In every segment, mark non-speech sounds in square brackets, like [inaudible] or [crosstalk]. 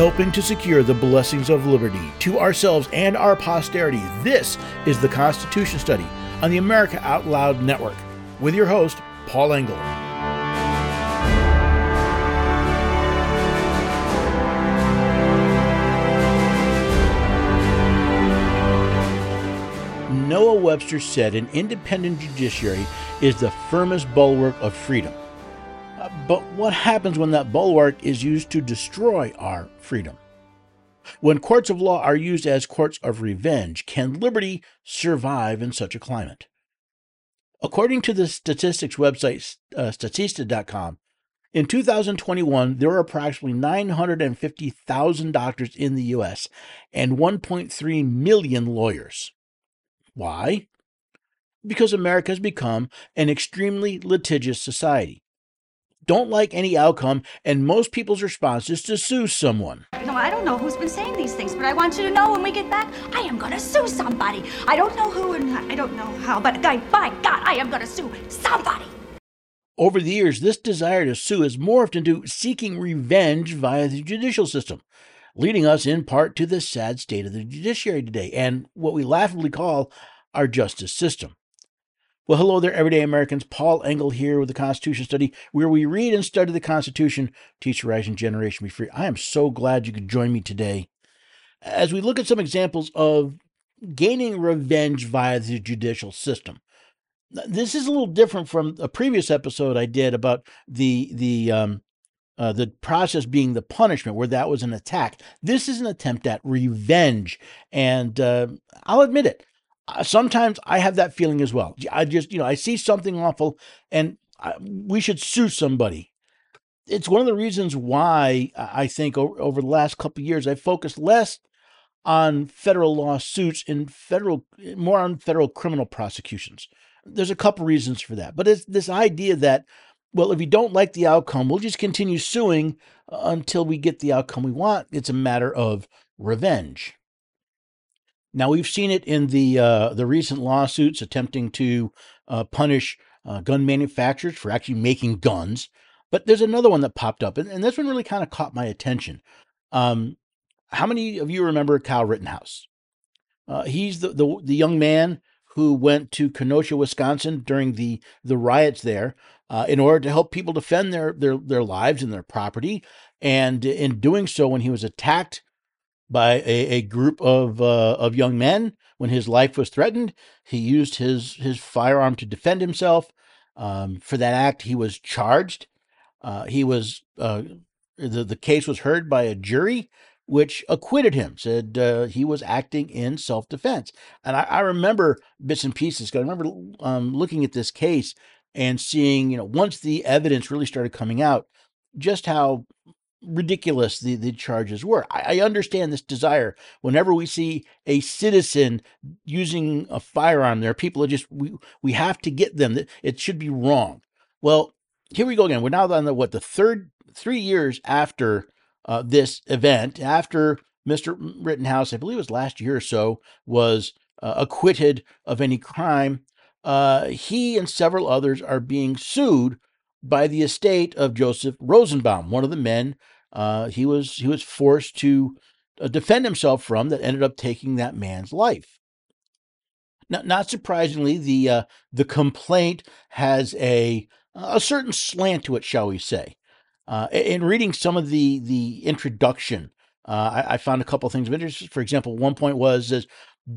helping to secure the blessings of liberty to ourselves and our posterity. This is the Constitution Study on the America Out Loud Network with your host, Paul Engel. Noah Webster said an independent judiciary is the firmest bulwark of freedom. But what happens when that bulwark is used to destroy our freedom? When courts of law are used as courts of revenge, can liberty survive in such a climate? According to the statistics website uh, Statista.com, in 2021, there were approximately 950,000 doctors in the U.S. and 1.3 million lawyers. Why? Because America has become an extremely litigious society. Don't like any outcome, and most people's response is to sue someone. Know, I don't know who's been saying these things, but I want you to know when we get back, I am gonna sue somebody. I don't know who and I don't know how, but by God, I am gonna sue somebody. Over the years, this desire to sue has morphed into seeking revenge via the judicial system, leading us in part to the sad state of the judiciary today and what we laughably call our justice system. Well, hello there, everyday Americans. Paul Engel here with the Constitution Study, where we read and study the Constitution, teach the rising generation to be free. I am so glad you could join me today as we look at some examples of gaining revenge via the judicial system. This is a little different from a previous episode I did about the the um, uh, the process being the punishment, where that was an attack. This is an attempt at revenge, and uh, I'll admit it Uh, sometimes I have that feeling as well. I just, you know, I see something awful and I, we should sue somebody. It's one of the reasons why uh, I think over, over the last couple years I focused less on federal lawsuits and federal more on federal criminal prosecutions. There's a couple reasons for that. But it's this idea that well, if you don't like the outcome, we'll just continue suing until we get the outcome we want. It's a matter of revenge. Now we've seen it in the uh, the recent lawsuits attempting to uh, punish uh, gun manufacturers for actually making guns. But there's another one that popped up, and, and this one really kind of caught my attention. Um, how many of you remember Kyle Rittenhouse? Uh, he's the, the the young man who went to Kenosha, Wisconsin during the the riots there uh, in order to help people defend their their their lives and their property. And in doing so, when he was attacked by a, a group of uh, of young men when his life was threatened. He used his his firearm to defend himself. Um, for that act, he was charged. Uh, he was uh, the the case was heard by a jury, which acquitted him. Said uh, he was acting in self defense. And I, I, remember bits and pieces. I remember um, looking at this case and seeing, you know, once the evidence really started coming out, just how ridiculous the, the charges were. I, I, understand this desire. Whenever we see a citizen using a firearm, there are people that just we we have to get them. It should be wrong. Well, here we go again. We're now on the what the third three years after uh, this event, after Mr. Rittenhouse, I believe it was last year or so, was uh, acquitted of any crime. Uh, he and several others are being sued by the estate of Joseph Rosenbaum, one of the men uh, he was he was forced to uh, defend himself from that ended up taking that man's life. Not, not surprisingly, the uh, the complaint has a a certain slant to it, shall we say? Uh, in reading some of the the introduction, uh, I, I, found a couple of things of interest. For example, one point was is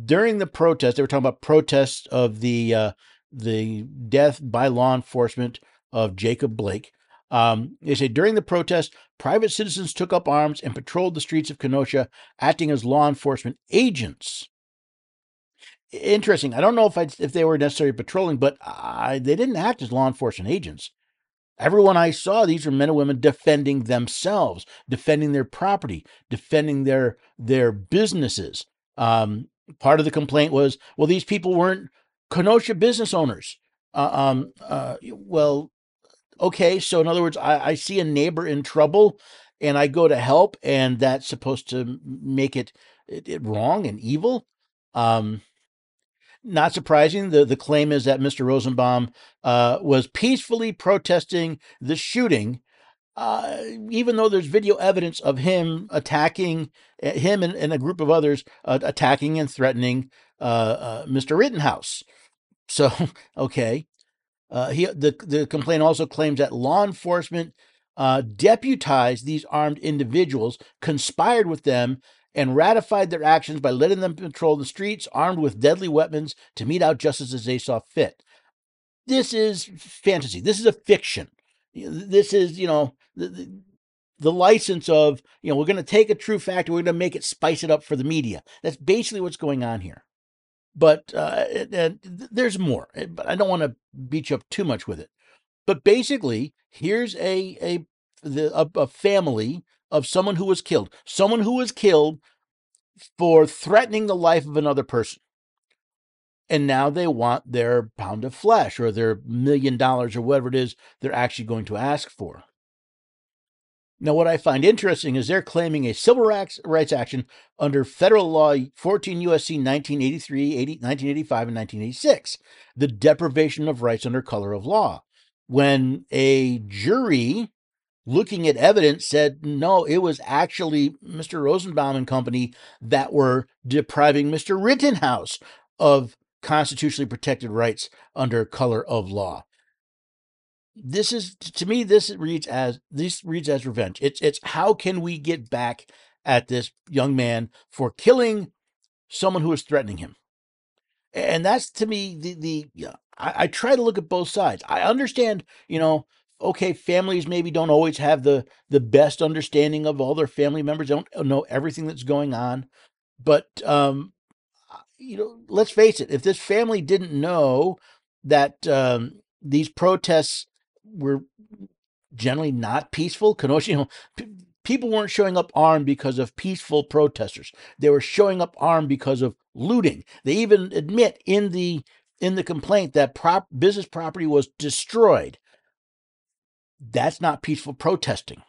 during the protest, they were talking about protests of the uh, the death by law enforcement of Jacob Blake. Um, they say during the protest, private citizens took up arms and patrolled the streets of Kenosha, acting as law enforcement agents. Interesting. I don't know if I, if they were necessarily patrolling, but I, they didn't act as law enforcement agents. Everyone I saw, these were men and women defending themselves, defending their property, defending their their businesses. Um, part of the complaint was, well, these people weren't Kenosha business owners. Uh, um, uh, well, okay, so in other words, I, I see a neighbor in trouble and I go to help, and that's supposed to make it, it, it wrong and evil. Um, not surprising, the, the claim is that Mr. Rosenbaum uh, was peacefully protesting the shooting uh, even though there's video evidence of him attacking uh, him and, and a group of others uh, attacking and threatening uh, uh, Mr. Rittenhouse. So, [laughs] okay. Uh, he, the, the complaint also claims that law enforcement uh, deputized these armed individuals, conspired with them, and ratified their actions by letting them patrol the streets armed with deadly weapons to mete out justice as they saw fit. This is fantasy. This is a fiction. This is, you know, the, the, license of, you know, we're going to take a true fact and we're going to make it spice it up for the media. That's basically what's going on here. But uh, and there's more, eh, but I don't want to beat you up too much with it. But basically, here's a a the a, a family of someone who was killed, someone who was killed for threatening the life of another person. And now they want their pound of flesh or their million dollars or whatever it is they're actually going to ask for. Now, what I find interesting is they're claiming a civil rights action under federal law 14 U.S.C. 1983, 80, 1985, and 1986, the deprivation of rights under color of law. When a jury looking at evidence said no, it was actually Mr. Rosenbaum and company that were depriving Mr. Rittenhouse of constitutionally protected rights under color of law. This is to me this reads as this reads as revenge. It's it's how can we get back at this young man for killing someone who was threatening him? And that's to me the the yeah, I, I try to look at both sides. I understand, you know, okay, families maybe don't always have the the best understanding of all their family members, don't know everything that's going on. But um, you know, let's face it, if this family didn't know that um, these protests were generally not peaceful, Kenosha, you know, p- people weren't showing up armed because of peaceful protesters. They were showing up armed because of looting. They even admit in the in the complaint that prop business property was destroyed. That's not peaceful protesting.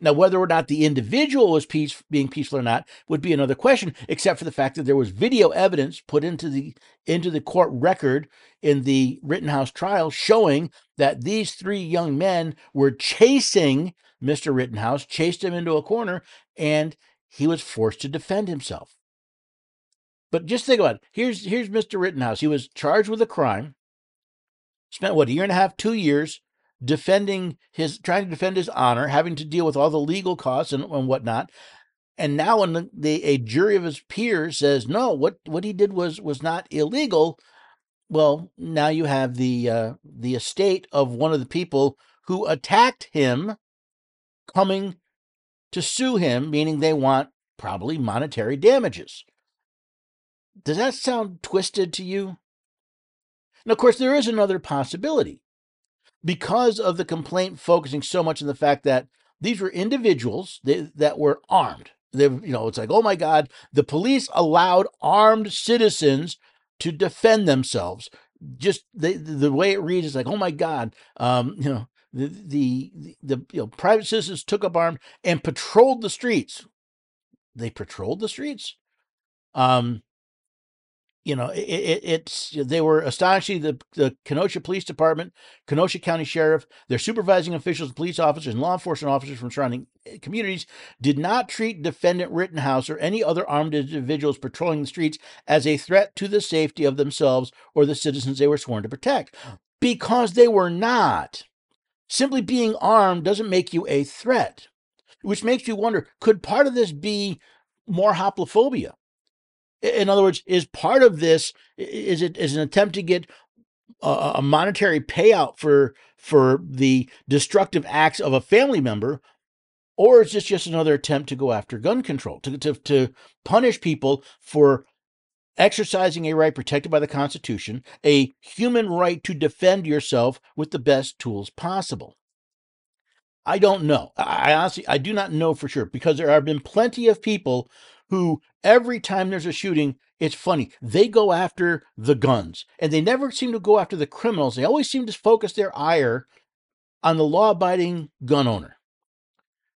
Now, whether or not the individual was peace, being peaceful or not would be another question, except for the fact that there was video evidence put into the into the court record in the Rittenhouse trial showing that these three young men were chasing Mr. Rittenhouse, chased him into a corner, and he was forced to defend himself. But just think about it. Here's here's Mr. Rittenhouse. He was charged with a crime. Spent what a year and a half, two years defending his trying to defend his honor, having to deal with all the legal costs and, and whatnot. And now when the, the, a jury of his peers says no, what what he did was was not illegal, well, now you have the uh, the estate of one of the people who attacked him coming to sue him, meaning they want probably monetary damages. Does that sound twisted to you? And of course, there is another possibility because of the complaint focusing so much on the fact that these were individuals that, that were armed. They, you know, it's like, oh my God, the police allowed armed citizens to defend themselves. Just the the way it reads is like, oh my God, um, you know, the the the you know, private citizens took up arms and patrolled the streets. They patrolled the streets. Um, you know, it, it, it's they were astonishing. The, the Kenosha Police Department, Kenosha County Sheriff, their supervising officials, police officers, and law enforcement officers from surrounding eh, communities did not treat defendant Rittenhouse or any other armed individuals patrolling the streets as a threat to the safety of themselves or the citizens they were sworn to protect, because they were not. Simply being armed doesn't make you a threat, which makes you wonder: could part of this be more hoplophobia? In other words, is part of this is it is an attempt to get a, a monetary payout for for the destructive acts of a family member, or is this just another attempt to go after gun control to to, to punish people for exercising a right protected by the Constitution, a human right to defend yourself with the best tools possible? I don't know. I honestly, I do not know for sure because there have been plenty of people who every time there's a shooting, it's funny. They go after the guns and they never seem to go after the criminals. They always seem to focus their ire on the law abiding gun owner.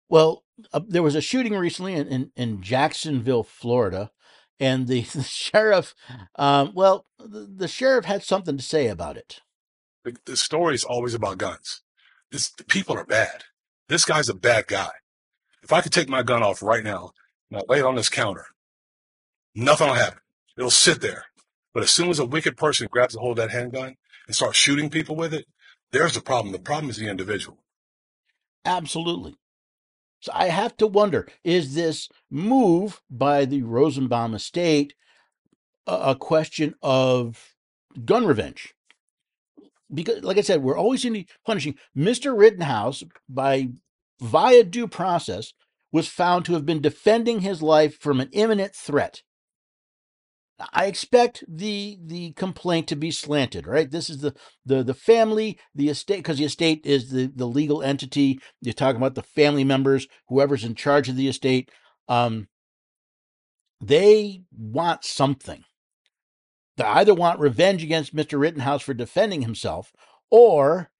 Well, uh, there was a shooting recently in, in, in Jacksonville, Florida, and the, [laughs] the sheriff, um, well, the, the, sheriff had something to say about it. The, the story is always about guns. This, people are bad. This guy's a bad guy. If I could take my gun off right now I lay it on this counter, nothing will happen. It'll sit there. But as soon as a wicked person grabs a hold of that handgun and starts shooting people with it, there's the problem. The problem is the individual. Absolutely. So I have to wonder is this move by the Rosenbaum estate a, question of gun revenge? Because, like I said, we're always in punishing Mr. Rittenhouse by via due process was found to have been defending his life from an imminent threat. I expect the the complaint to be slanted, right? This is the the the family, the estate, because the estate is the the legal entity. You're talking about the family members, whoever's in charge of the estate. Um, they want something. They either want revenge against Mr. Rittenhouse for defending himself, or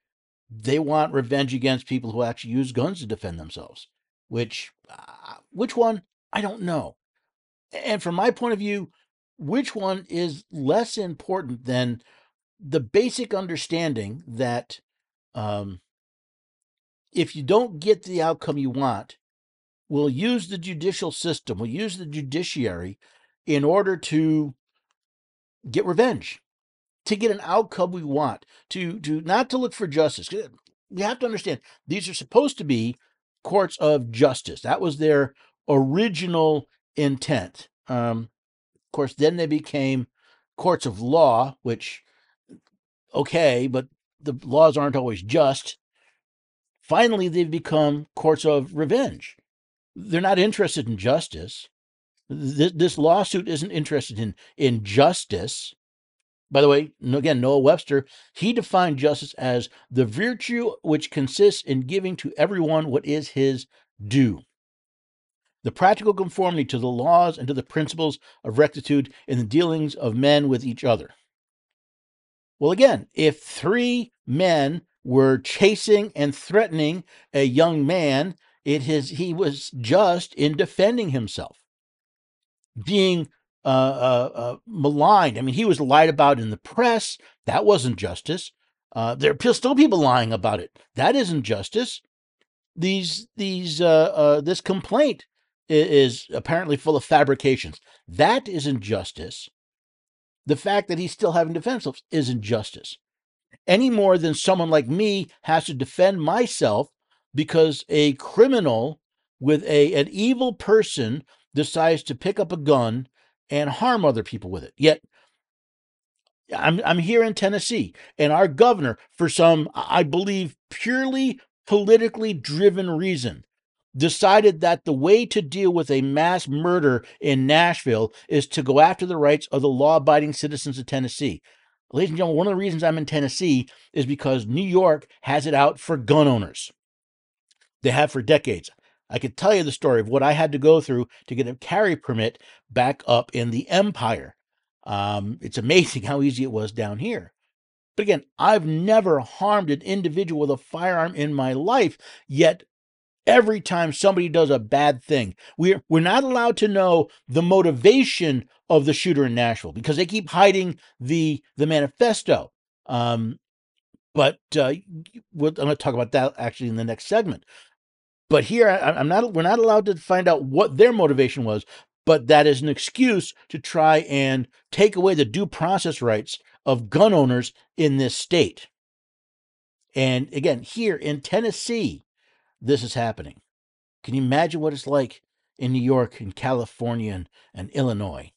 they want revenge against people who actually use guns to defend themselves. Which, uh, which one? I don't know. And from my point of view, which one is less important than the basic understanding that um, if you don't get the outcome you want, we'll use the judicial system, we'll use the judiciary in order to get revenge, to get an outcome we want, to to not to look for justice. We have to understand these are supposed to be courts of justice. That was their original intent. Um, of course, then they became courts of law, which, okay, but the laws aren't always just. Finally, they've become courts of revenge. They're not interested in justice. This, this lawsuit isn't interested in, in justice. By the way, again, Noah Webster, he defined justice as the virtue which consists in giving to everyone what is his due the practical conformity to the laws and to the principles of rectitude in the dealings of men with each other. Well, again, if three men were chasing and threatening a young man, it is he was just in defending himself, being uh, uh, uh, maligned. I mean, he was lied about in the press. That wasn't justice. Uh, there are still people lying about it. That isn't justice. These these uh, this complaint is apparently full of fabrications. That is injustice. The fact that he's still having defense is injustice. Any more than someone like me has to defend myself because a criminal with a an evil person decides to pick up a gun and harm other people with it. Yet I'm I'm here in Tennessee, and our governor, for some I believe purely politically driven reason, decided that the way to deal with a mass murder in Nashville is to go after the rights of the law abiding citizens of Tennessee. Ladies and gentlemen, one of the reasons I'm in Tennessee is because New York has it out for gun owners. They have for decades. I could tell you the story of what I had to go through to get a carry permit back up in the empire. Um, it's amazing [laughs] how easy it was down here. But again, I've never harmed an individual with a firearm in my life, yet every time somebody does a bad thing. We're we're not allowed to know the motivation of the shooter in Nashville because they keep hiding the the manifesto. Um, but uh, I'm going to talk about that actually in the next segment. But here, I, I'm not. We're not allowed to find out what their motivation was. But that is an excuse to try and take away the due process rights of gun owners in this state. And again, here in Tennessee, this is happening. Can you imagine what it's like in New York and California and, and Illinois?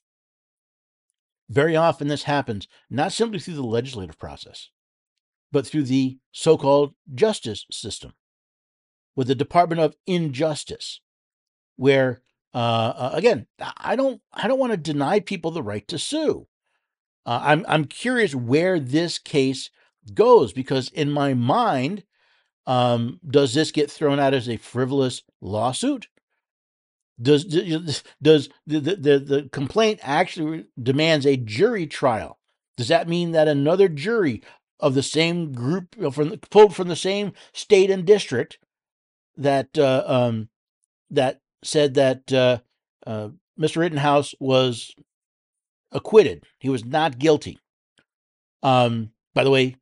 Very often, this happens not simply through the legislative process, but through the so called justice system, with the Department of Injustice, where uh, uh, again, I don't, I don't want to deny people the right to sue. Uh, I'm, I'm curious where this case goes because in my mind, um, does this get thrown out as a frivolous lawsuit? Does does the, the, the complaint actually demands a jury trial? Does that mean that another jury of the same group from pulled from the same state and district that uh, um, that said that uh, uh, Mr. Rittenhouse was acquitted, he was not guilty. Um, by the way,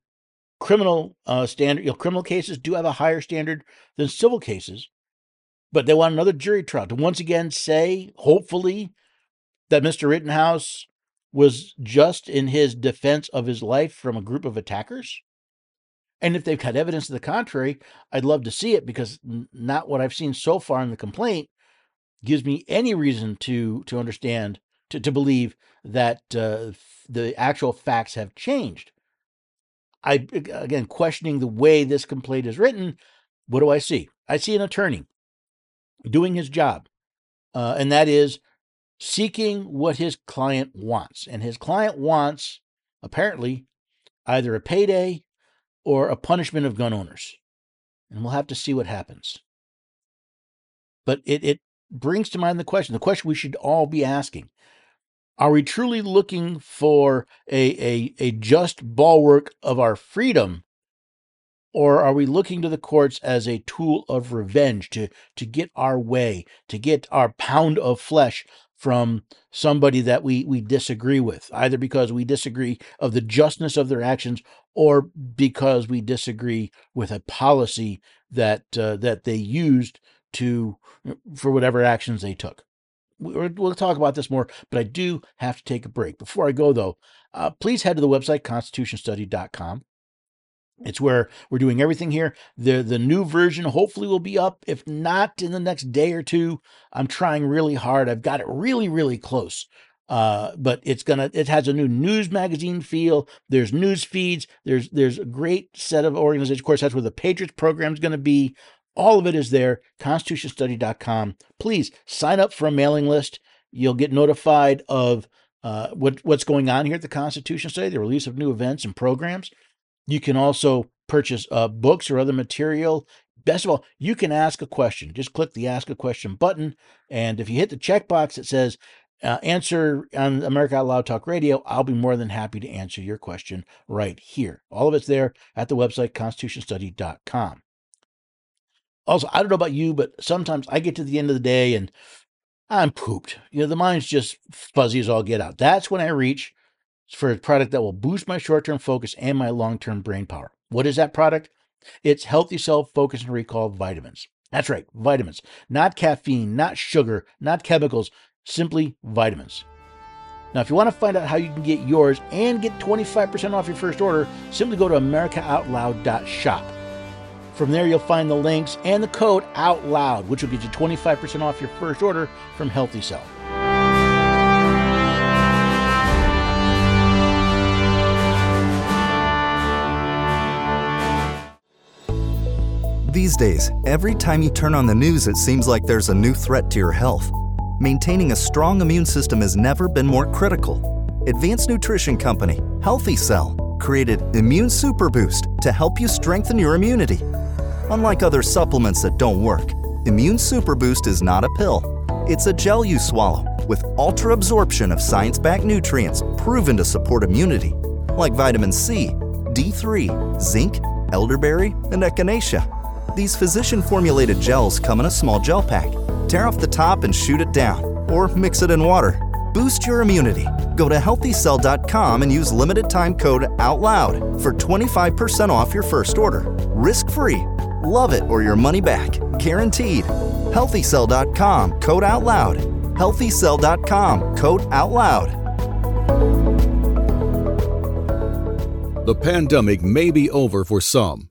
criminal uh, standard. You know, criminal cases do have a higher standard than civil cases, but they want another jury trial to once again say, hopefully, that Mr. Rittenhouse was just in his defense of his life from a group of attackers. And if they've got evidence to the contrary, I'd love to see it because not what I've seen so far in the complaint gives me any reason to to understand to, to believe that uh, the actual facts have changed. I again questioning the way this complaint is written. What do I see? I see an attorney doing his job, uh, and that is seeking what his client wants. And his client wants, apparently, either a payday or a punishment of gun owners. And we'll have to see what happens. But it, it brings to mind the question the question we should all be asking Are we truly looking for a, a, a just bulwark of our freedom? Or are we looking to the courts as a tool of revenge to, to get our way, to get our pound of flesh from somebody that we, we disagree with, either because we disagree of the justness of their actions or because we disagree with a policy that uh, that they used to for whatever actions they took. We'll talk about this more, but I do have to take a break. Before I go, though, uh, please head to the website constitutionstudy.com. It's where we're doing everything here. The the new version hopefully will be up. If not in the next day or two, I'm trying really hard. I've got it really, really close. Uh, but it's gonna it has a new news magazine feel. There's news feeds. There's there's a great set of organizations. Of course, that's where the Patriots program is going to be. All of it is there. Constitutionstudy.com. Please sign up for a mailing list. You'll get notified of uh, what what's going on here at the Constitution Study, the release of new events and programs. You can also purchase uh, books or other material. Best of all, you can ask a question. Just click the Ask a Question button. And if you hit the checkbox that says uh, answer on America Out Loud Talk Radio, I'll be more than happy to answer your question right here. All of it's there at the website, constitutionstudy.com. Also, I don't know about you, but sometimes I get to the end of the day and I'm pooped. You know, the mind's just fuzzy as all get out. That's when I reach for a product that will boost my short term focus and my long term brain power. What is that product? It's Healthy Cell Focus and Recall Vitamins. That's right, vitamins. Not caffeine, not sugar, not chemicals, simply vitamins. Now, if you want to find out how you can get yours and get 25% off your first order, simply go to AmericaOutloud.shop. From there, you'll find the links and the code OUTLOUD, which will get you 25% off your first order from Healthy Cell. These days, every time you turn on the news, it seems like there's a new threat to your health. Maintaining a strong immune system has never been more critical. Advanced nutrition company, Healthy Cell, created Immune Super Boost to help you strengthen your immunity. Unlike other supplements that don't work, Immune Super Boost is not a pill. It's a gel you swallow with ultra absorption of science backed nutrients proven to support immunity, like vitamin C, D3, zinc, elderberry, and echinacea. These physician formulated gels come in a small gel pack. Tear off the top and shoot it down, or mix it in water. Boost your immunity. Go to healthycell.com and use limited time code OUTLOUD for 25% off your first order. Risk free. Love it or your money back. Guaranteed. Healthycell.com code OUTLOUD. Healthycell.com code OUTLOUD. The pandemic may be over for some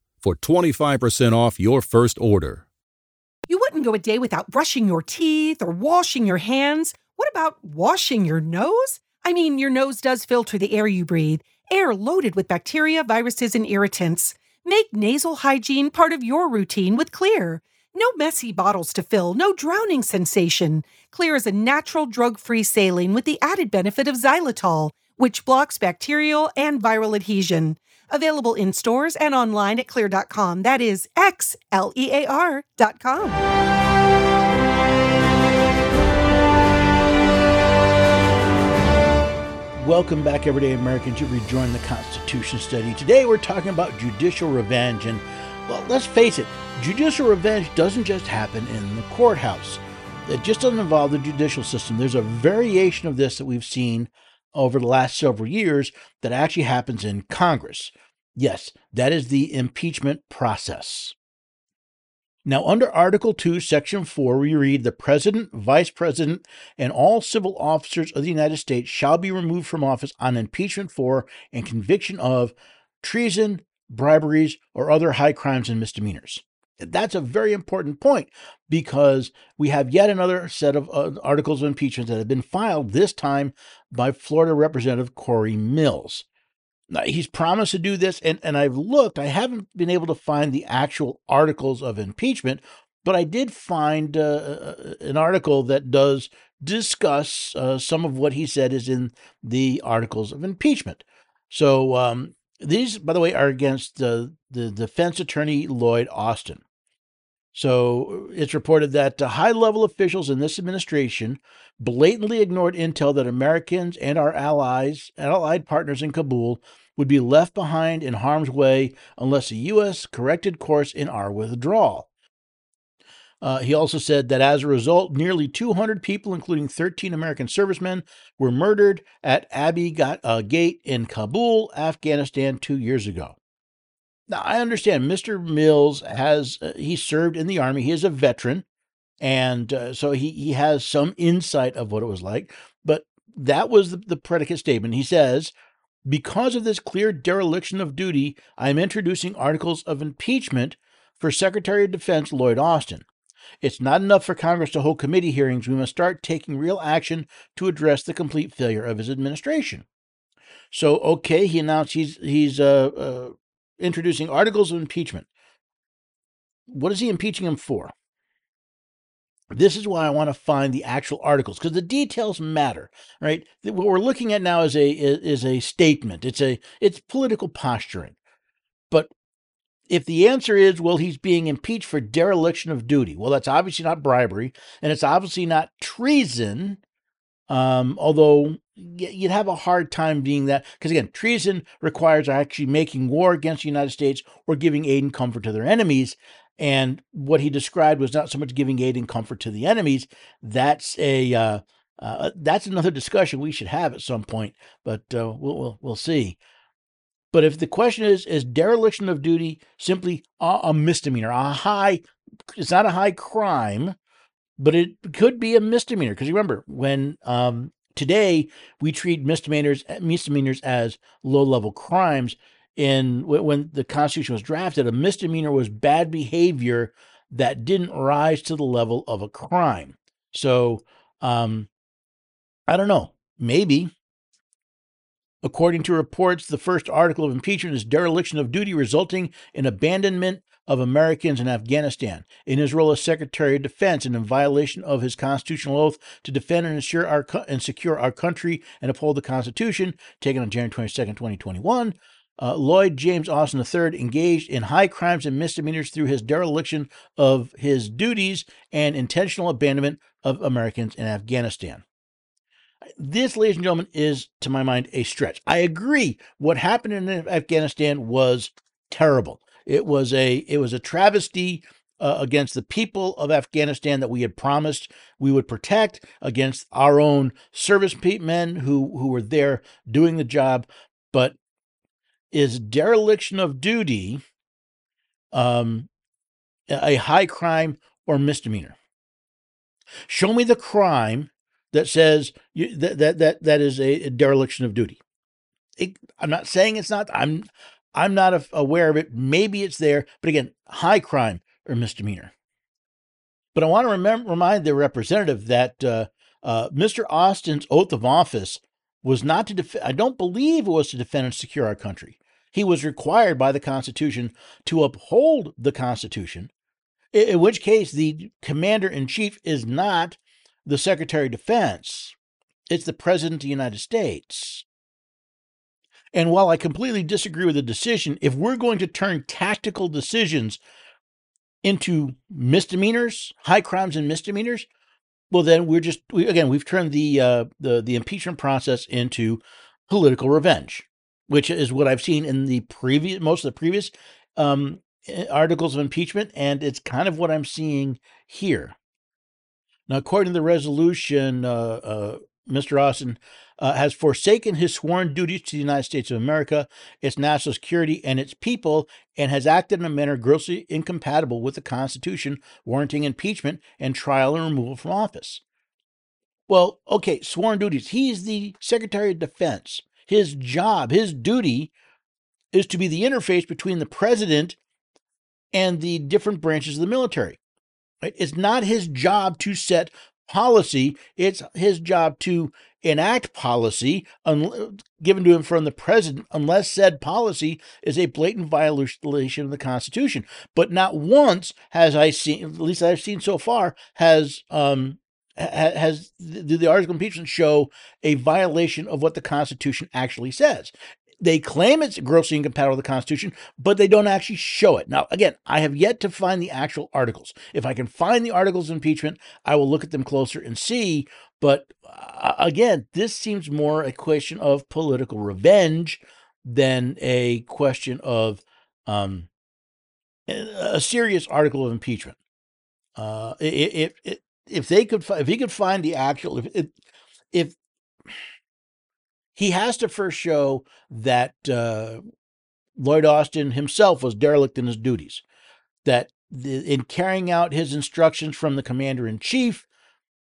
for 25% off your first order. You wouldn't go a day without brushing your teeth or washing your hands. What about washing your nose? I mean, your nose does filter the air you breathe, air loaded with bacteria, viruses, and irritants. Make nasal hygiene part of your routine with Xlear. No messy bottles to fill, no drowning sensation. Xlear is a natural drug free saline with the added benefit of xylitol, which blocks bacterial and viral adhesion. Available in stores and online at xlear.com. That is X L E A R.com. Welcome back, everyday Americans. You've rejoined the Constitution study. Today, we're talking about judicial revenge. And, well, let's face it, judicial revenge doesn't just happen in the courthouse, it just doesn't involve the judicial system. There's a variation of this that we've seen over the last several years that actually happens in Congress. Yes, that is the impeachment process. Now, under Article 2, Section 4, we read the President, Vice President, and all civil officers of the United States shall be removed from office on impeachment for and conviction of treason, briberies, or other high crimes and misdemeanors. That's a very important point because we have yet another set of uh, articles of impeachment that have been filed, this time by Florida Representative Corey Mills. Now, he's promised to do this, and, and I've looked, I haven't been able to find the actual articles of impeachment, but I did find uh, uh an article that does discuss uh, some of what he said is in the articles of impeachment. So um, these, by the way, are against uh, the defense attorney Lloyd Austin. So it's reported that high level officials in this administration blatantly ignored intel that Americans and our allies, allied partners in Kabul would be left behind in harm's way unless the U.S. corrected course in our withdrawal. Uh, he also said that as a result, nearly 200 people, including 13 American servicemen, were murdered at Abbey uh, Gate in Kabul, Afghanistan, two years ago. Now, I understand Mr. Mills has, uh, he served in the Army, he is a veteran, and uh, so he, he has some insight of what it was like. But that was the, the predicate statement. He says, because of this clear dereliction of duty, I am introducing articles of impeachment for Secretary of Defense Lloyd Austin. It's not enough for Congress to hold committee hearings. We must start taking real action to address the complete failure of his administration. So, okay, he announced he's he's uh, uh, introducing articles of impeachment. What is he impeaching him for? This is why I want to find the actual articles because the details matter, right? What we're looking at now is a is a statement. It's a it's political posturing. But if the answer is well he's being impeached for dereliction of duty, well that's obviously not bribery and it's obviously not treason. Um, although you'd have a hard time being that because again, treason requires actually making war against the United States or giving aid and comfort to their enemies. And what he described was not so much giving aid and comfort to the enemies. That's a uh, uh, that's another discussion we should have at some point, but uh, we'll, we'll we'll see. But if the question is is dereliction of duty simply a, a misdemeanor, a high, it's not a high crime, but it could be a misdemeanor because remember when um, today we treat misdemeanors misdemeanors as low level crimes in when the Constitution was drafted, a misdemeanor was bad behavior that didn't rise to the level of a crime. So, um, I don't know. Maybe. According to reports, the first article of impeachment is dereliction of duty resulting in abandonment of Americans in Afghanistan in his role as Secretary of Defense and in violation of his constitutional oath to defend and ensure our and secure our country and uphold the Constitution, taken on January 22, 2021. Uh, Lloyd James Austin III engaged in high crimes and misdemeanors through his dereliction of his duties and intentional abandonment of Americans in Afghanistan. This, ladies and gentlemen, is, to my mind, a stretch. I agree. What happened in Afghanistan was terrible. It was a it was a travesty uh, against the people of Afghanistan that we had promised we would protect against our own service men who who were there doing the job. But is dereliction of duty um, a high crime or misdemeanor? Show me the crime that says you, that, that that that is a, dereliction of duty. It, I'm not saying it's not. I'm I'm not aware of it. Maybe it's there, but again, high crime or misdemeanor. But I want to remind the representative that uh, uh, Mr. Austin's oath of office was not to defend, I don't believe it was to defend and secure our country. He was required by the Constitution to uphold the Constitution, in which case the commander in chief is not the Secretary of Defense, it's the President of the United States. And while I completely disagree with the decision, if we're going to turn tactical decisions into misdemeanors, high crimes and misdemeanors, well, then we're just we, again we've turned the uh, the the impeachment process into political revenge, which is what I've seen in the previous most of the previous um, eh, articles of impeachment, and it's kind of what I'm seeing here. Now, according to the resolution, uh, uh, Mr. Austin uh, has forsaken his sworn duties to the United States of America, its national security, and its people, and has acted in a manner grossly incompatible with the Constitution, warranting impeachment and trial and removal from office. Well, okay, sworn duties. He's the Secretary of Defense. His job, his duty is to be the interface between the president and the different branches of the military. It's not his job to set policy, it's his job to enact policy un- given to him from the president unless said policy is a blatant violation of the Constitution. But not once has I seen, at least I've seen so far, has um, has the, the article impeachment show a violation of what the Constitution actually says. They claim it's grossly incompatible with the Constitution, but they don't actually show it. Now, again, I have yet to find the actual articles. If I can find the articles of impeachment, I will look at them closer and see. But uh, again, this seems more a question of political revenge than a question of um, a serious article of impeachment. Uh, if, if if they could if he could find the actual if if he has to first show that uh, Lloyd Austin himself was derelict in his duties, that the, in carrying out his instructions from the commander in chief,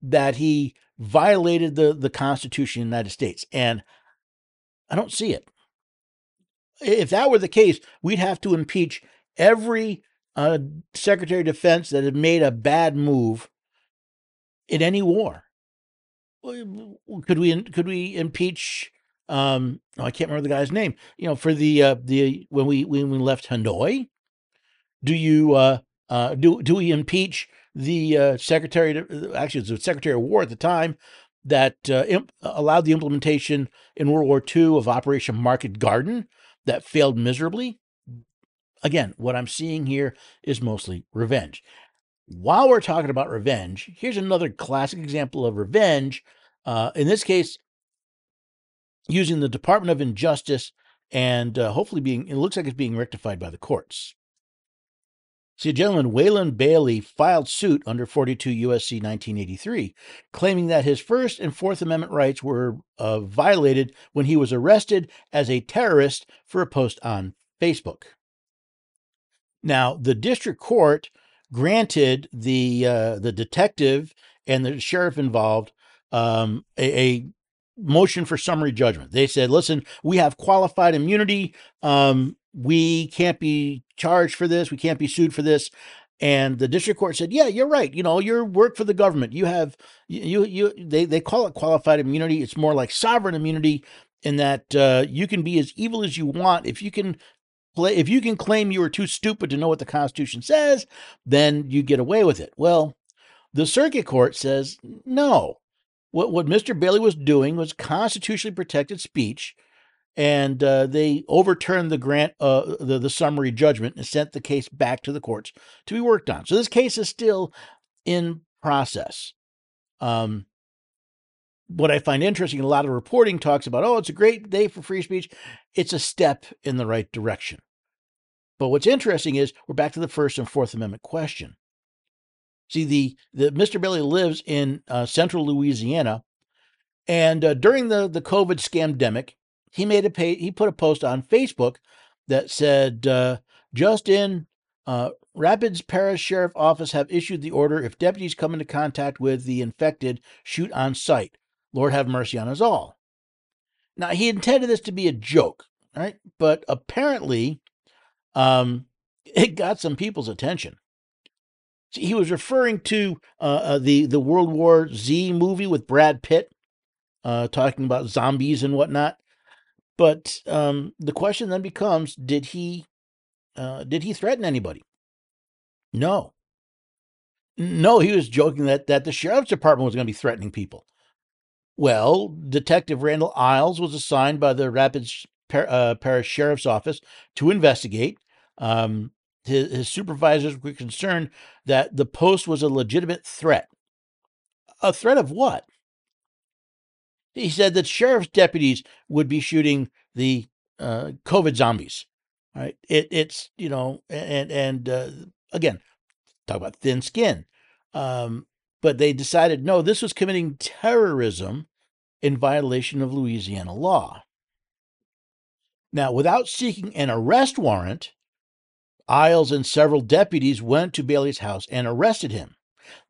that he violated the, the Constitution of the United States. And I don't see it. If that were the case, we'd have to impeach every uh, Secretary of Defense that had made a bad move in any war. Could we could we impeach um, oh, I can't remember the guy's name. You know, for the uh, the when we when we left Hanoi, do you uh, uh, do do we impeach the uh, secretary? To, actually, it was the Secretary of War at the time that uh, imp- allowed the implementation in World War II of Operation Market Garden that failed miserably. Again, what I'm seeing here is mostly revenge. While we're talking about revenge, here's another classic example of revenge. Uh, in this case, using the Department of Injustice and uh, hopefully being, it looks like it's being rectified by the courts. See, gentleman, Waylon Bailey, filed suit under 42 USC 1983, claiming that his First and Fourth Amendment rights were uh, violated when he was arrested as a terrorist for a post on Facebook. Now, the district court granted the uh, the detective and the sheriff involved um, a, motion for summary judgment. They said, listen, we have qualified immunity. Um, we can't be charged for this. We can't be sued for this. And the district court said, "Yeah, you're right. You know, you work for the government. You have you you they they call it qualified immunity. It's more like sovereign immunity in that uh, you can be as evil as you want if you can play if you can claim you were too stupid to know what the Constitution says, then you get away with it." Well, the circuit court says no what what Mr. Bailey was doing was constitutionally protected speech, and uh, they overturned the grant uh, the the summary judgment and sent the case back to the courts to be worked on. So this case is still in process. Um, what I find interesting, a lot of reporting talks about, oh, it's a great day for free speech. It's a step in the right direction. But what's interesting is we're back to the First and Fourth Amendment question. See, the, the Mr. Bailey lives in uh, central Louisiana, and uh, during the the COVID scamdemic, he made a pay, he put a post on Facebook that said, uh, "Just in, uh, Rapides Parish Sheriff Office have issued the order: if deputies come into contact with the infected, shoot on sight. Lord have mercy on us all." Now he intended this to be a joke, right? But apparently, um, [laughs] it got some people's attention. He was referring to uh, uh, the the World War Z movie with Brad Pitt, uh, talking about zombies and whatnot. But um, the question then becomes: Did he uh, did he threaten anybody? No. No, he was joking that that the sheriff's department was going to be threatening people. Well, Detective Randell Iles was assigned by the Rapides uh, Parish Sheriff's Office to investigate. Um, his, his supervisors were concerned that the post was a legitimate threat. A threat of what? He said that sheriff's deputies would be shooting the uh, COVID zombies. Right? It, it's you know, and and uh, again, talk about thin skin. Um, but they decided no, this was committing terrorism in violation of Louisiana law. Now, without seeking an arrest warrant, Iles and several deputies went to Bailey's house and arrested him.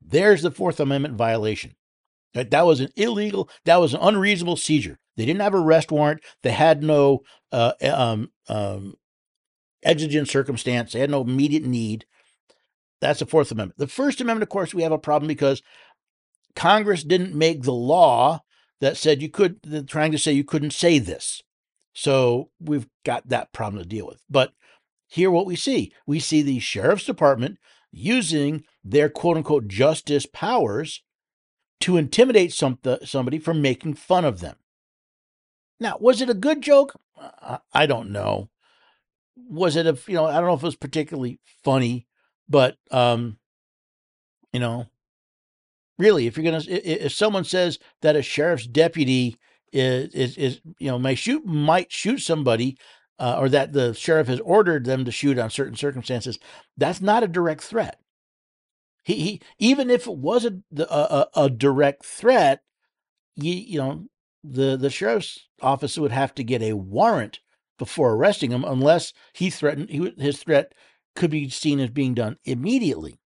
There's the Fourth Amendment violation. That was an illegal, that was an unreasonable seizure. They didn't have a arrest warrant. They had no uh, um, um, exigent circumstance. They had no immediate need. That's the Fourth Amendment. The First Amendment, of course, we have a problem because Congress didn't make the law that said you could, trying to say you couldn't say this. So we've got that problem to deal with. But here, what we see we see the sheriff's department using their quote unquote justice powers to intimidate some, somebody from making fun of them. Now, was it a good joke? I don't know. Was it a, you know, I don't know if it was particularly funny, but, um, you know, really, if you're going to, if someone says that a sheriff's deputy is, is, is, you know, may shoot, might shoot somebody, uh, or that the sheriff has ordered them to shoot on certain circumstances, that's not a direct threat. He, he even if it was a, a, a direct threat, you, you know, the, the sheriff's office would have to get a warrant before arresting him unless he threatened he, his threat could be seen as being done immediately.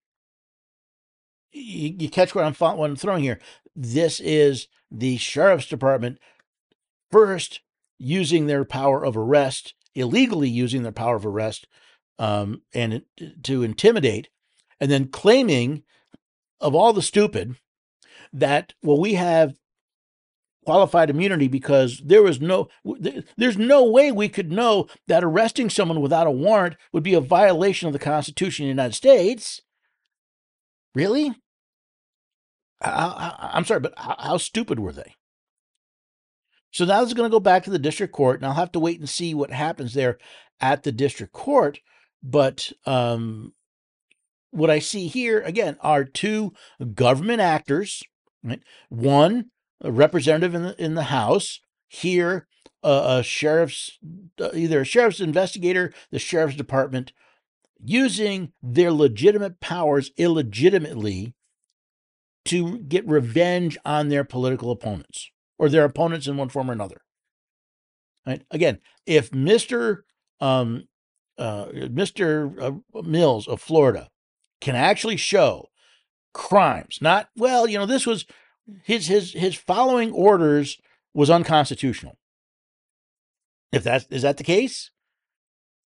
You, you catch what I'm, what I'm throwing here. This is the sheriff's department first using their power of arrest, illegally using their power of arrest um, and to intimidate, and then claiming of all the stupid that, well, we have qualified immunity because there was no there's no way we could know that arresting someone without a warrant would be a violation of the Constitution of the United States. Really? I, am sorry, but how, how, stupid were they? So now it's going to go back to the district court, and I'll have to wait and see what happens there at the district court. But um, what I see here again are two government actors. Right? One a representative in the in the House. Here, uh, a sheriff's uh, either a sheriff's investigator, the sheriff's department, using their legitimate powers illegitimately to get revenge on their political opponents or their opponents in one form or another. Right? Again, if Mr. Um, uh, Mr. Uh, Mills of Florida can actually show crimes, not well, you know, this was his his his following orders was unconstitutional. If that is that the case,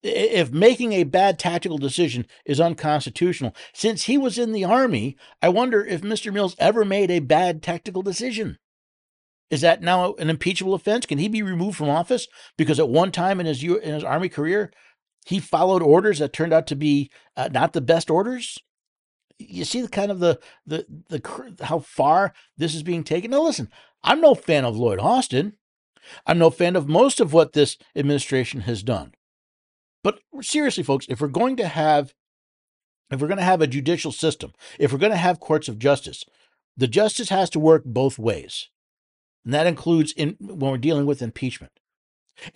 if making a bad tactical decision is unconstitutional, since he was in the army, I wonder if Mr. Mills ever made a bad tactical decision. Is that now an impeachable offense? Can he be removed from office because at one time in his in his army career he followed orders that turned out to be uh, not the best orders? you see the kind of the the the how far this is being taken. Now, listen, I'm no fan of Lloyd Austin. I'm no fan of most of what this administration has done. But seriously, folks, if we're going to have if we're going to have a judicial system, if we're going to have courts of justice, the justice has to work both ways. And that includes in when we're dealing with impeachment.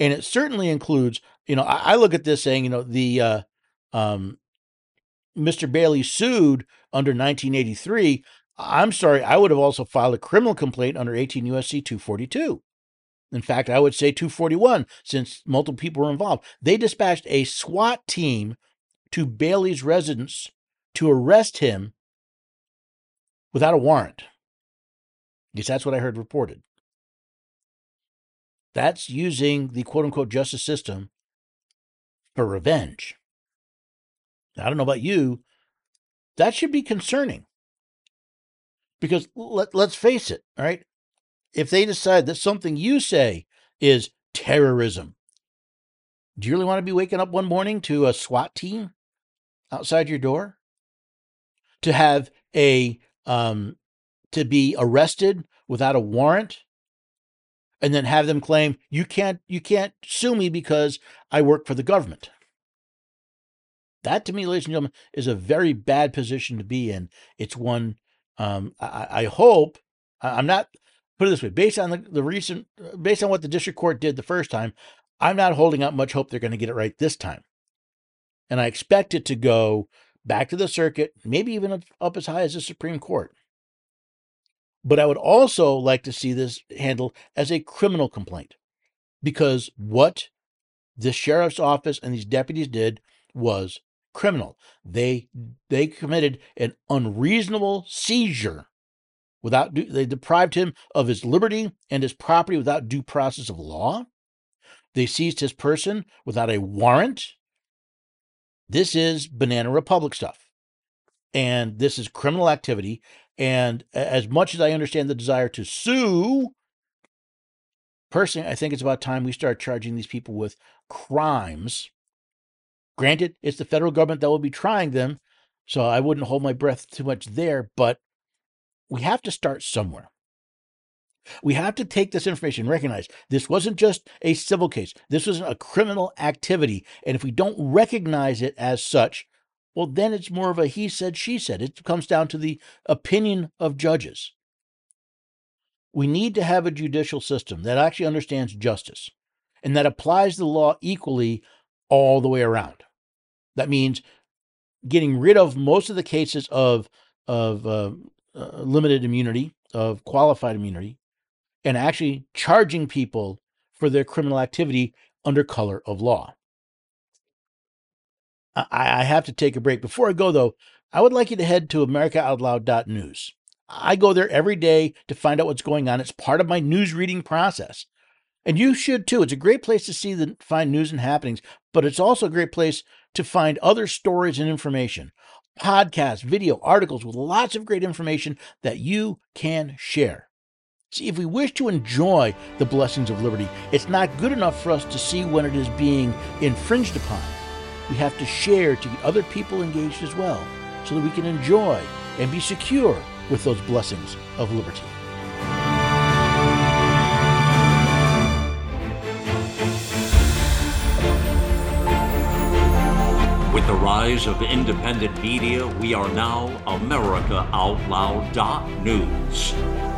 And it certainly includes, you know, I, I look at this saying, you know, the uh, um, Mr. Bailey sued under 1983, I'm sorry, I would have also filed a criminal complaint under 18 USC 242. In fact, I would say 241 since multiple people were involved. They dispatched a SWAT team to Bailey's residence to arrest him without a warrant. Because that's what I heard reported. That's using the quote unquote justice system for revenge. I don't know about you, That should be concerning. Because let, let's face it, all right? If they decide that something you say is terrorism, do you really want to be waking up one morning to a SWAT team outside your door? To have a um, to be arrested without a warrant and then have them claim you can't you can't sue me because I work for the government. That to me, ladies and gentlemen, is a very bad position to be in. It's one um, I, I hope I'm not put it this way based on the, the recent based on what the district court did the first time i'm not holding out much hope they're going to get it right this time and i expect it to go back to the circuit maybe even up as high as the supreme court but i would also like to see this handled as a criminal complaint because what the sheriff's office and these deputies did was criminal they they committed an unreasonable seizure without due, they deprived him of his liberty and his property without due process of law. They seized his person without a warrant. This is banana republic stuff. And this is criminal activity. And as much as I understand the desire to sue, personally, I think it's about time we start charging these people with crimes. Granted, it's the federal government that will be trying them, so I wouldn't hold my breath too much there, but we have to start somewhere. We have to take this information recognize this wasn't just a civil case. This was a criminal activity. And if we don't recognize it as such, well, then it's more of a he said, she said. It comes down to the opinion of judges. We need to have a judicial system that actually understands justice and that applies the law equally all the way around. That means getting rid of most of the cases of, of uh, uh, limited immunity, of qualified immunity, and actually charging people for their criminal activity under color of law. I, I have to take a break. Before I go, though, I would like you to head to AmericaOutloud.news. I go there every day to find out what's going on. It's part of my news reading process. And you should too. It's a great place to see the find news and happenings, but it's also a great place to find other stories and information podcasts, video, articles with lots of great information that you can share. See, if we wish to enjoy the blessings of liberty, it's not good enough for us to see when it is being infringed upon. We have to share to get other people engaged as well so that we can enjoy and be secure with those blessings of liberty. With the rise of independent media, we are now AmericaOutloud.news.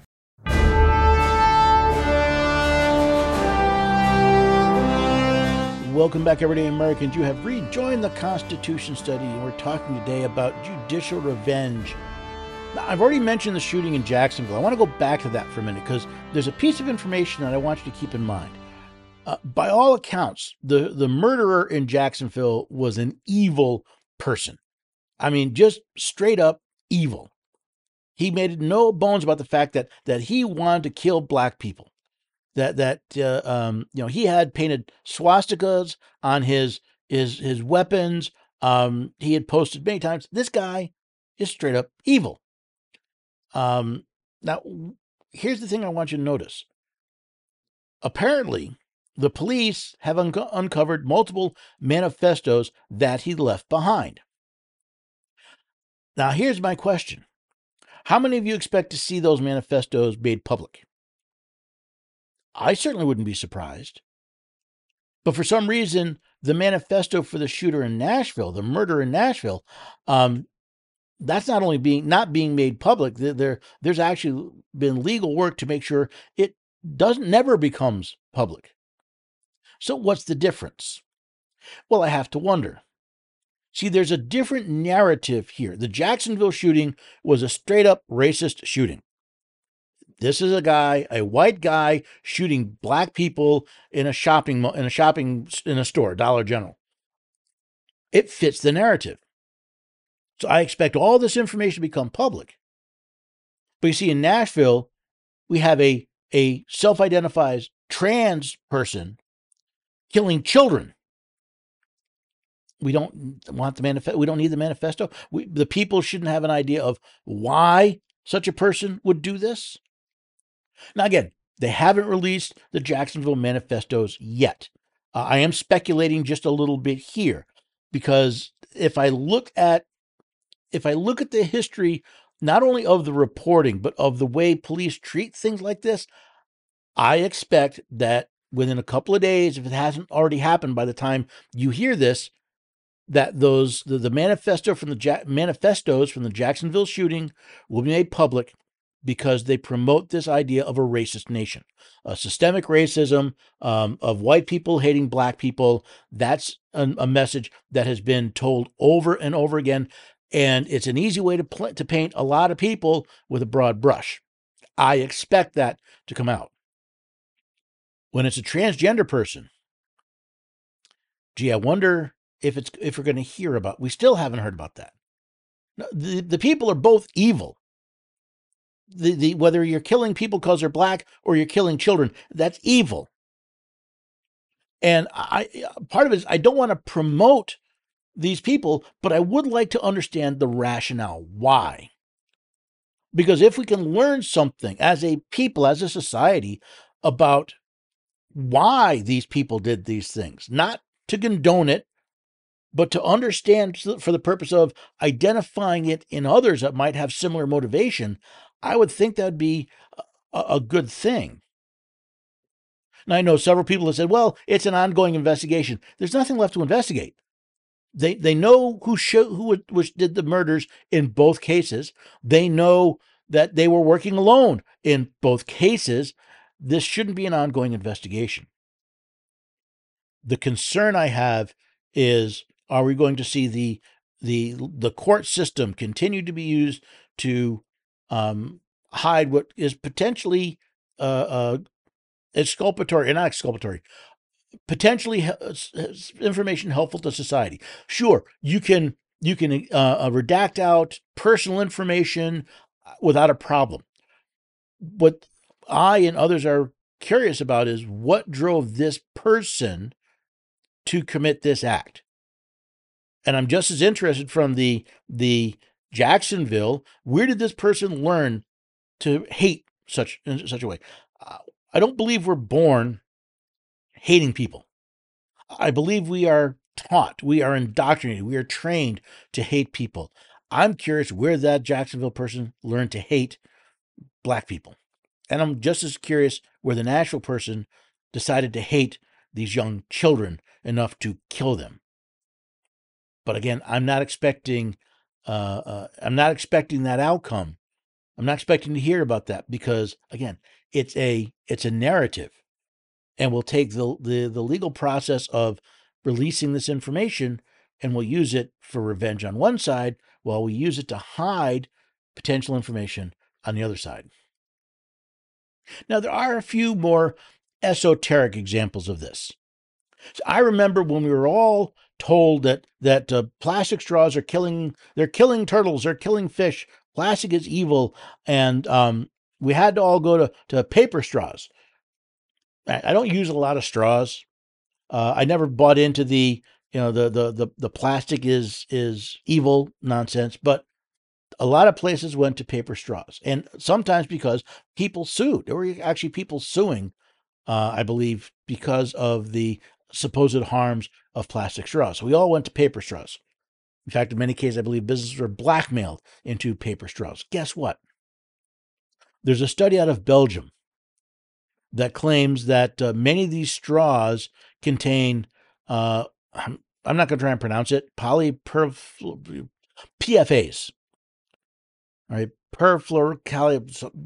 Welcome back, everyday Americans. You have rejoined the Constitution study, and we're talking today about judicial revenge. Now, I've already mentioned the shooting in Jacksonville. I want to go back to that for a minute because there's a piece of information that I want you to keep in mind. Uh, by all accounts, the, the murderer in Jacksonville was an evil person. I mean, just straight up evil. He made no bones about the fact that that he wanted to kill black people. That that uh, um, you know he had painted swastikas on his his his weapons. Um, he had posted many times. This guy is straight up evil. Um, now, here's the thing I want you to notice. Apparently, the police have un- uncovered multiple manifestos that he left behind. Now, here's my question How many of you expect to see those manifestos made public? I certainly wouldn't be surprised. But for some reason, the manifesto for the shooter in Nashville, the murder in Nashville, um, that's not only being not being made public. There, there's actually been legal work to make sure it doesn't never becomes public. So what's the difference? Well, I have to wonder. See, there's a different narrative here. The Jacksonville shooting was a straight up racist shooting. This is a guy, a white guy, shooting black people in a shopping in a shopping in a store, Dollar General. It fits the narrative. So I expect all this information to become public. But you see, in Nashville, we have a, a self identified trans person killing children. We don't want the manifesto. We don't need the manifesto. We, the people shouldn't have an idea of why such a person would do this. Now, again, they haven't released the Jacksonville manifestos yet. Uh, I am speculating just a little bit here because if I look at if I look at the history, not only of the reporting, but of the way police treat things like this, I expect that within a couple of days, if it hasn't already happened by the time you hear this, that those the, the manifesto from the ja- manifestos from the Jacksonville shooting will be made public because they promote this idea of a racist nation, a systemic racism um, of white people hating black people. That's a, a, message that has been told over and over again. And it's an easy way to, pl- to paint a lot of people with a broad brush. I expect that to come out. When it's a transgender person, gee, I wonder if it's if we're going to hear about. We still haven't heard about that. The, the people are both evil. The, the whether you're killing people because they're black or you're killing children, that's evil. And I part of it is I don't want to promote these people, but I would like to understand the rationale why. Because if we can learn something as a people, as a society, about why these people did these things, not to condone it, but to understand for the purpose of identifying it in others that might have similar motivation, I would think that would be a, a good thing. Now, I know several people have said, well, it's an ongoing investigation. There's nothing left to investigate. They they know who who did the murders in both cases. They know that they were working alone in both cases. This shouldn't be an ongoing investigation. The concern I have is are we going to see the the the court system continue to be used to um, hide what is potentially uh, uh, exculpatory, and not exculpatory, potentially information helpful to society. Sure, you can you can uh, uh, redact out personal information uh, without a problem. What I and others are curious about is what drove this person to commit this act. And I'm just as interested from the the Jacksonville. Where did this person learn to hate such in such a way? Uh, I don't believe we're born hating people. I believe we are taught, we are indoctrinated, we are trained to hate people. I'm curious where that Jacksonville person learned to hate black people. And I'm just as curious where the Nashville person decided to hate these young children enough to kill them. But again, I'm not expecting uh, uh, I'm not expecting that outcome. I'm not expecting to hear about that because again, it's a it's a narrative and we'll take the, the, the legal process of releasing this information and we'll use it for revenge on one side while we use it to hide potential information on the other side. Now, there are a few more esoteric examples of this. So I remember when we were all told that that uh, plastic straws are killing they're killing turtles, they're killing fish. Plastic is evil, and um, we had to all go to to paper straws. I, don't use a lot of straws. Uh, I never bought into the you know the, the the the plastic is is evil nonsense, but a lot of places went to paper straws, and sometimes because people sued. There were actually people suing, uh, I believe, because of the supposed harms of plastic straws. So we all went to paper straws. In fact, in many cases, I believe businesses were blackmailed into paper straws. Guess what? There's a study out of Belgium that claims that uh, many of these straws contain, uh, I'm, I'm not going to try and pronounce it, polyperf PFAs. All right, perfluorocali.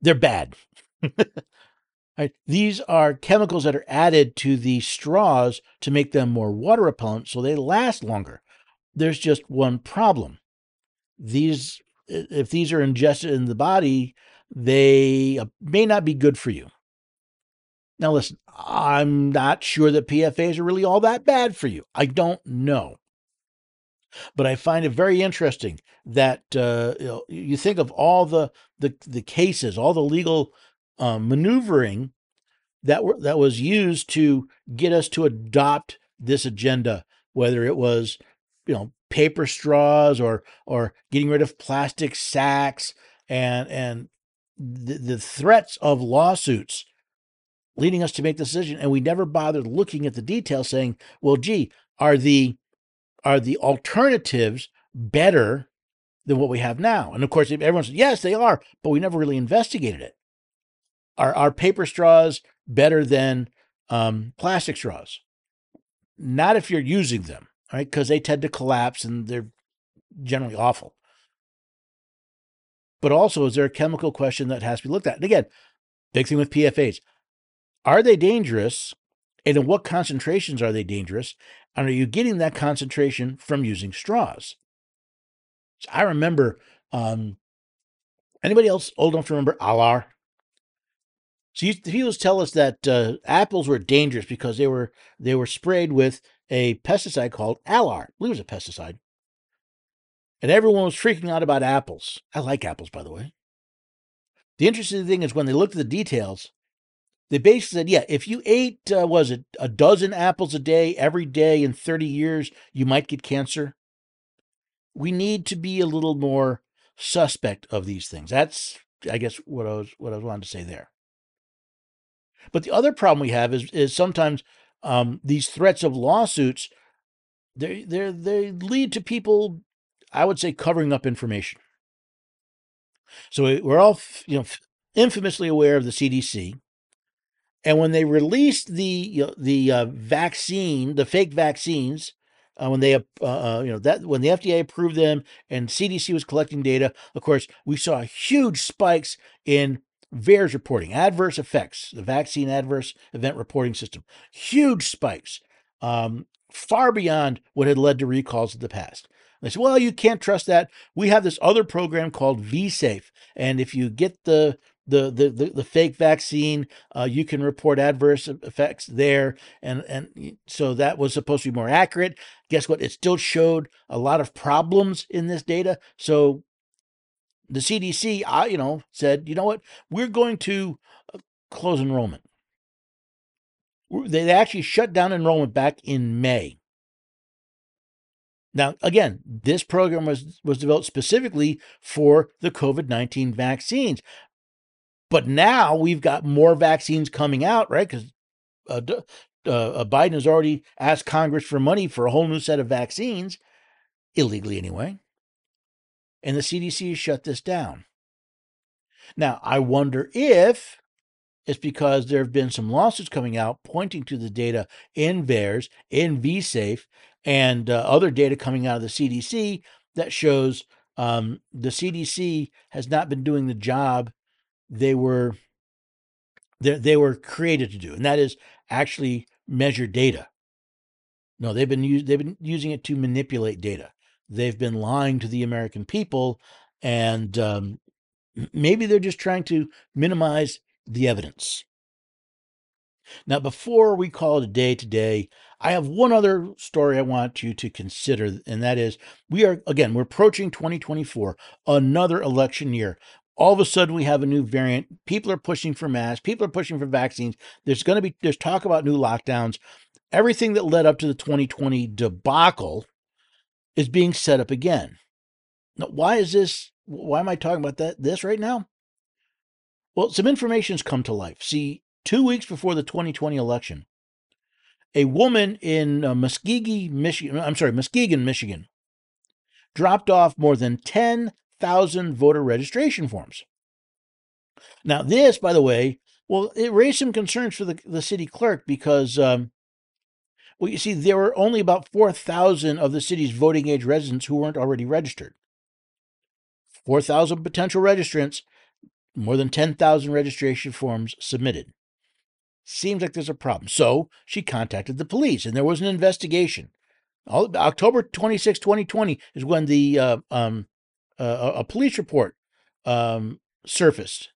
They're bad. [laughs] right, these are chemicals that are added to the straws to make them more water repellent, so they last longer. There's just one problem. These, if these are ingested in the body, they uh, may not be good for you. Now, listen, I'm not sure that PFAs are really all that bad for you. I don't know. But I find it very interesting that uh, you, know, you, think of all the, the, the cases, all the legal uh, maneuvering that were, that was used to get us to adopt this agenda, whether it was you know paper straws or or getting rid of plastic sacks and and the, the threats of lawsuits leading us to make the decision. And we never bothered looking at the details saying well gee are the are the alternatives better than what we have now? And of course everyone says yes they are but we never really investigated it are are paper straws better than um, plastic straws not if you're using them right because they tend to collapse and they're generally awful but also is there a chemical question that has to be looked at and again big thing with pfas are they dangerous? And in what concentrations are they dangerous? And are you getting that concentration from using straws? So I remember, um, anybody else old enough to remember Alar? So he was tell us that uh, apples were dangerous because they were they were sprayed with a pesticide called Alar. I believe it was a pesticide. And everyone was freaking out about apples. I like apples, by the way. The interesting thing is when they looked at the details, they basically said, yeah, if you ate, uh, was it a dozen apples a day every day in 30 years, you might get cancer. We need to be a little more suspect of these things. That's, I guess, what I was what I was wanting to say there. But the other problem we have is is sometimes um, these threats of lawsuits they they they lead to people, I would say, covering up information. So we're all you know infamously aware of the CDC and when they released the you know, the uh, vaccine, the fake vaccines, uh, when they uh, uh you know that when the FDA approved them and CDC was collecting data, of course we saw huge spikes in VAERS reporting, adverse effects, the vaccine adverse event reporting system, huge spikes, um, far beyond what had led to recalls in the past. They said, well, you can't trust that. We have this other program called VSafe. And if you get the the the the, the fake vaccine. Uh, you can report adverse effects there, and and so that was supposed to be more accurate. Guess what? It still showed a lot of problems in this data. So the CDC, I you know, said, you know what? We're going to uh, close enrollment. They actually shut down enrollment back in May. Now, again, this program was, was developed specifically for the COVID 19 vaccines. But now we've got more vaccines coming out, right? Because uh, uh, Biden has already asked Congress for money for a whole new set of vaccines, illegally anyway. And the CDC has shut this down. Now, I wonder if it's because there have been some lawsuits coming out pointing to the data in VAERS, in VSafe, and uh, other data coming out of the CDC that shows um, the CDC has not been doing the job they were they, they were created to do, and that is actually measure data. No, they've been they've been using it to manipulate data. They've been lying to the American people, and um, maybe they're just trying to minimize the evidence. Now, before we call it a day today, I have one other story I want you to consider, and that is we are, again, we're approaching 2024, another election year. All of a sudden, we have a new variant. People are pushing for masks. People are pushing for vaccines. There's going to be, there's talk about new lockdowns. Everything that led up to the 2020 debacle is being set up again. Now, why is this? Why am I talking about that? This right now? Well, some information's come to life. See, two weeks before the 2020 election, a woman in uh, Muskegon, Michigan, I'm sorry, Muskegon, Michigan, dropped off more than 10,000 voter registration forms. Now, this, by the way, well, it raised some concerns for the, the city clerk because, um, well, you see, there were only about 4,000 of the city's voting age residents who weren't already registered. 4,000 potential registrants, more than 10,000 registration forms submitted. Seems like there's a problem. So she contacted the police and there was an investigation. All, October 26, 2020 is when the uh, um, uh, a police report um, surfaced.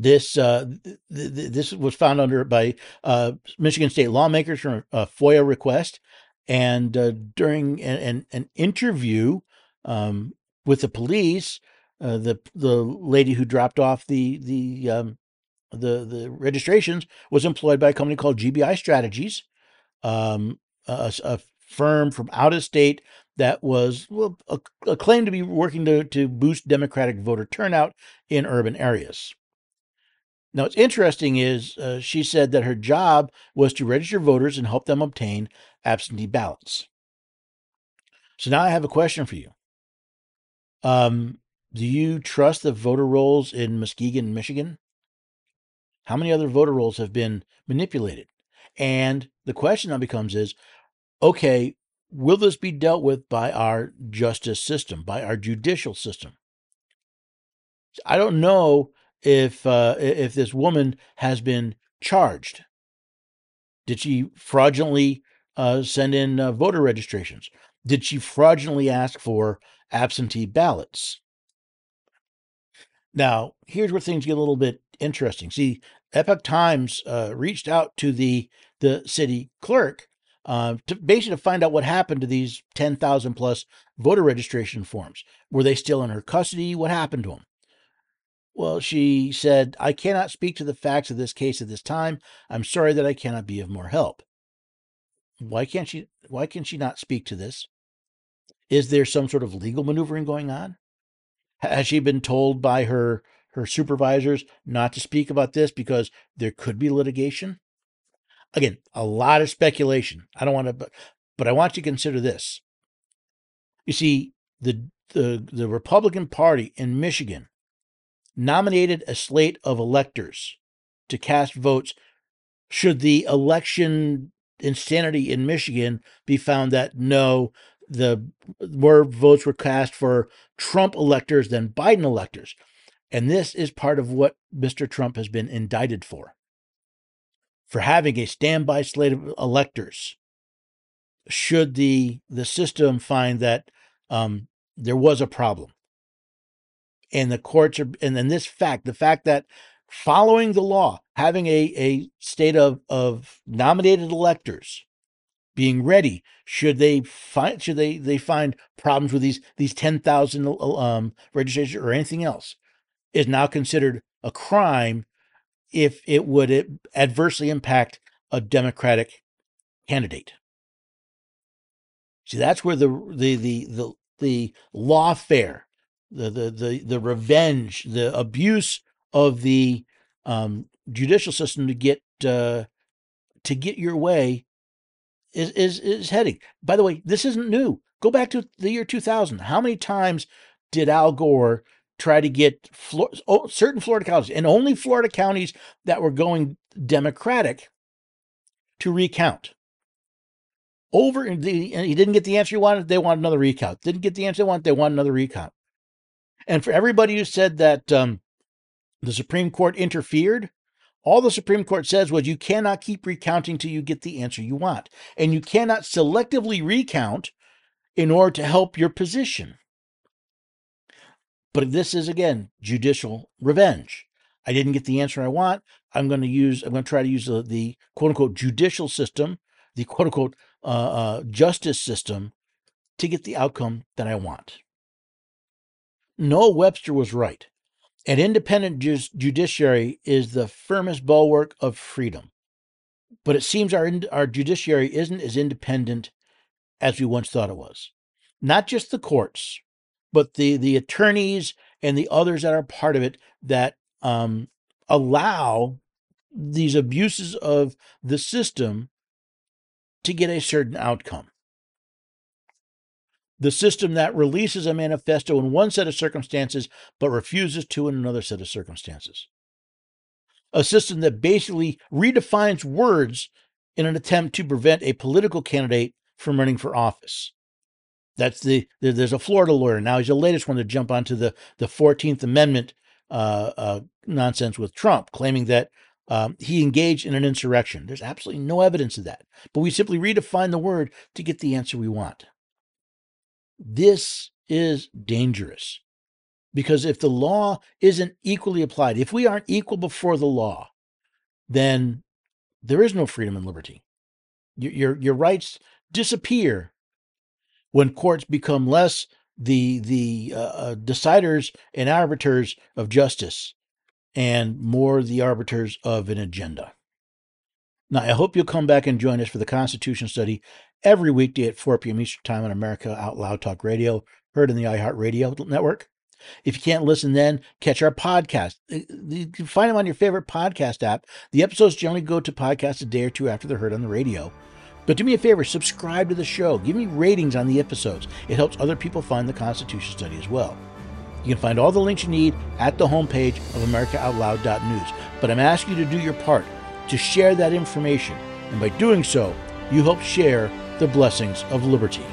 This uh, th- th- this was found under by uh, Michigan State lawmakers from a FOIA request, and uh, during an, an, interview um, with the police, uh, the the lady who dropped off the the um, the the registrations was employed by a company called GBI Strategies, um, a, a, firm from out of state that was well, claimed to be working to, to boost Democratic voter turnout in urban areas. Now, what's interesting is uh, she said that her job was to register voters and help them obtain absentee ballots. So now I have a question for you. Um, do you trust the voter rolls in Muskegon, Michigan? How many other voter rolls have been manipulated? And the question now becomes is, okay, will this be dealt with by our justice system, by our judicial system? I don't know if uh, if this woman has been charged. Did she fraudulently uh, send in uh, voter registrations? Did she fraudulently ask for absentee ballots? Now, here's where things get a little bit interesting. See, Epoch Times uh, reached out to the the city clerk uh, to basically to find out what happened to these 10,000 plus voter registration forms. Were they still in her custody? What happened to them? Well, she said, I cannot speak to the facts of this case at this time. I'm sorry that I cannot be of more help. Why can't she why can she not speak to this? Is there some sort of legal maneuvering going on? Has she been told by her her supervisors not to speak about this because there could be litigation? Again, a lot of speculation. I don't want to but, but I want you to consider this. You see, the the the Republican Party in Michigan nominated a slate of electors to cast votes should the election insanity in Michigan be found that no, the more votes were cast for Trump electors than Biden electors. And this is part of what Mr. Trump has been indicted for for having a standby slate of electors. Should the the system find that um, there was a problem, and the courts are, and then this fact, the fact that following the law, having a, a state of, of nominated electors being ready should they find should they they find problems with these these 10,000 um registrations or anything else is now considered a crime if it would adversely impact a democratic candidate. See that's where the the the the, the lawfare the, the the the revenge the abuse of the um, judicial system to get uh, to get your way is, is is heading. By the way, this isn't new. Go back to the year 2000. How many times did Al Gore try to get oh, certain Florida counties and only Florida counties that were going Democratic to recount? Over and he didn't get the answer he wanted. They wanted another recount. Didn't get the answer they wanted. They want another recount. And for everybody who said that um, the Supreme Court interfered, all the Supreme Court says was you cannot keep recounting till you get the answer you want. And you cannot selectively recount in order to help your position. But this is, again, judicial revenge. I didn't get the answer I want. I'm going to use, I'm going to try to use the, the quote unquote judicial system, the quote unquote uh, uh, justice system to get the outcome that I want. Noah Webster was right. An independent ju- judiciary is the firmest bulwark of freedom. But it seems our, our judiciary isn't as independent as we once thought it was. Not just the courts, but the, the attorneys and the others that are part of it that um, allow these abuses of the system to get a certain outcome. The system that releases a manifesto in one set of circumstances but refuses to in another set of circumstances. A system that basically redefines words in an attempt to prevent a political candidate from running for office. That's the there's a Florida lawyer now. He's the latest one to jump onto the the Fourteenth Amendment uh, uh, nonsense with Trump, claiming that um, he engaged in an insurrection. There's absolutely no evidence of that, but we simply redefine the word to get the answer we want. This is dangerous because if the law isn't equally applied, if we aren't equal before the law, then there is no freedom and liberty. Your, your, your rights disappear when courts become less the the uh, uh, deciders and arbiters of justice and more the arbiters of an agenda. Now, I hope you'll come back and join us for the Constitution study every weekday at 4 p.m. Eastern Time on America Out Loud Talk Radio, heard in the iHeartRadio network. If you can't listen then, catch our podcast. Uh, you can find them on your favorite podcast app. The episodes generally go to podcast a day or two after they're heard on the radio. But do me a favor, subscribe to the show. Give me ratings on the episodes. It helps other people find the Constitution Study as well. You can find all the links you need at the homepage of AmericaOutloud.news. But I'm asking you to do your part to share that information. And by doing so, you help share the blessings of liberty.